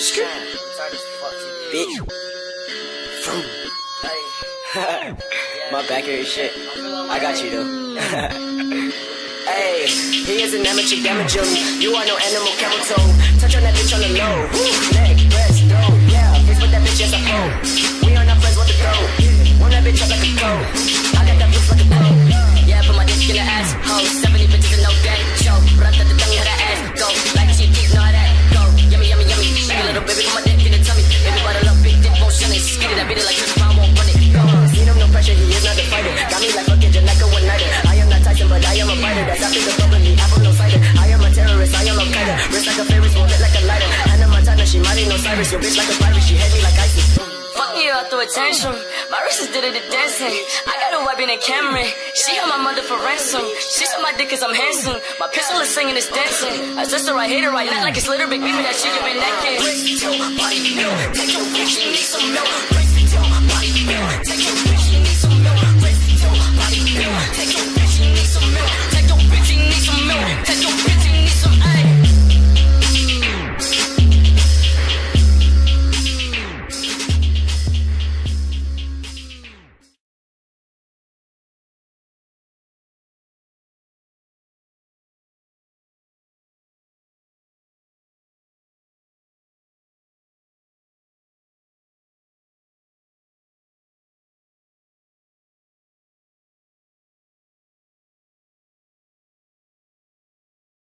Bitch. My back hurt shit. I got you though. Hey, he is an amateur damager. You are no animal toe. Touch on that bitch on the low. Leg, skinny, that bitch like won't run it. Him, no pressure, he is not a fighter. Got me like fucking Janeka one nighter. I am not Tyson, but I am a fighter. That's after the bubble, the apple, no cider. I am a terrorist, I am a Qaeda. Wrist like a Ferris, it like a lighter. Hannah Montana, she mighty, no Cyrus. Your bitch like a pirate, she hit me like ISIS. Fuck you out the attention. My wrist is did it to dancing. I got a wife in a Camry. She got my mother for ransom. She said my dick cause I'm handsome. My pistol is singing, it's dancing. A sister, I hate her right now like it's little big baby that she give me naked. Take your bitch, some milk.